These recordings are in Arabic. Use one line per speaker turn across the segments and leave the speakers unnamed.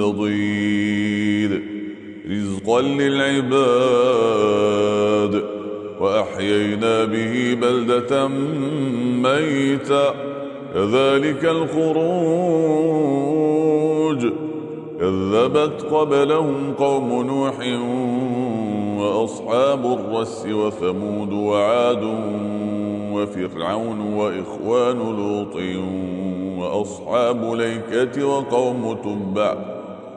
نضيد. رزقا للعباد. وأحيينا به بلدة ميتا كذلك الخروج. كذبت قبلهم قوم نوح وأصحاب الرس وثمود وعاد وفرعون وإخوان لوط وأصحاب ليكة وقوم تبع.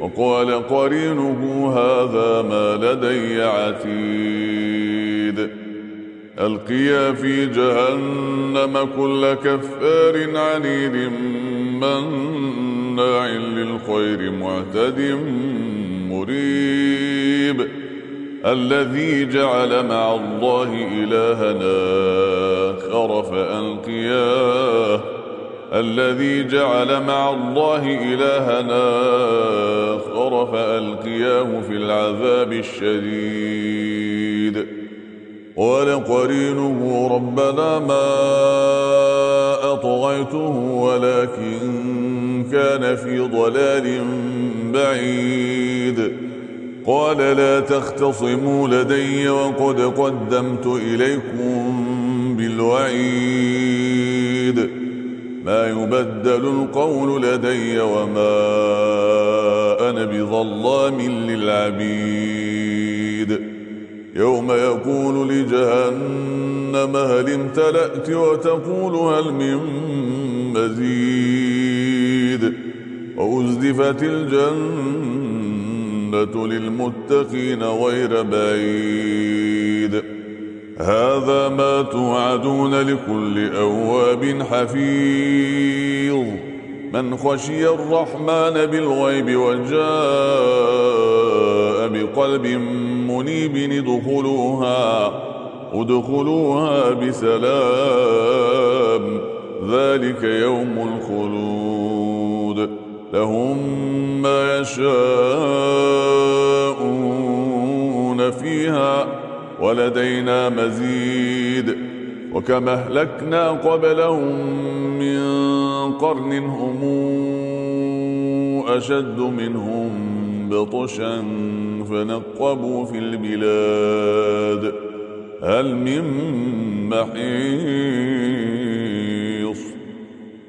وقال قرينه هذا ما لدي عتيد. القيا في جهنم كل كفار عنيد مناع للخير معتد مريب. الذي جعل مع الله إلهنا آخر فألقياه الذي جعل مع الله إلهنا آخر فألقياه في العذاب الشديد. ولقرينه ربنا ما أطغيته ولكن كان في ضلال بعيد. قال لا تختصموا لدي وقد قدمت إليكم بالوعيد. ما يبدل القول لدي وما أنا بظلام للعبيد. يوم يقول لجهنم هل امتلأت وتقول هل من مزيد. وأزدفت الجنة للمتقين غير بعيد. هذا ما توعدون لكل أواب حفيظ. من خشي الرحمن بالغيب وجاء بقلب منيب ادخلوها ادخلوها بسلام. ذلك يوم الخلود. لهم ما يشاءون فيها. ولدينا مزيد وكما أهلكنا قبلهم من قرن هم أشد منهم بطشا فنقبوا في البلاد هل من محيص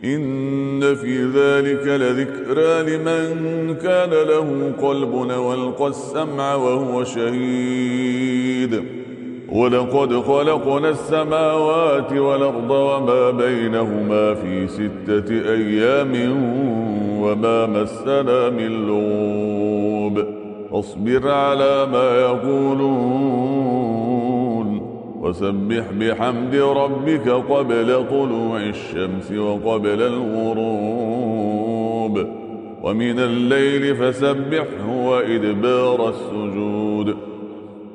إن في ذلك لذكرى لمن كان له قلب والقى السمع وهو شهيد ولقد خلقنا السماوات والأرض وما بينهما في ستة أيام وما مسنا من لغوب. اصبر على ما يقولون وسبح بحمد ربك قبل طلوع الشمس وقبل الغروب. ومن الليل فسبحه وإدبار السجود.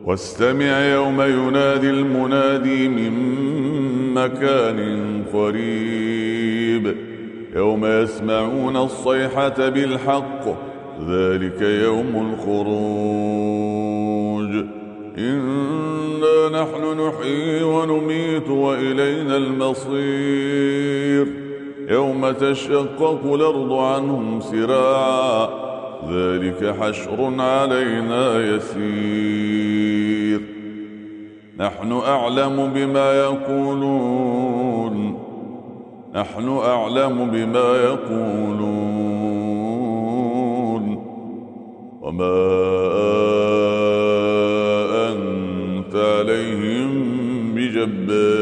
واستمع يوم ينادي المنادي من مكان قريب. يوم يسمعون الصيحة بالحق ذلك يوم الخروج. إنا نحن نحيي ونميت وإلينا المصير. يوم تشقق الأرض عنهم سراعا ذلك حشر علينا يسير. نحن أعلم بما يقولون. نحن أعلم بما يقولون. وما أنت عليهم بجبار.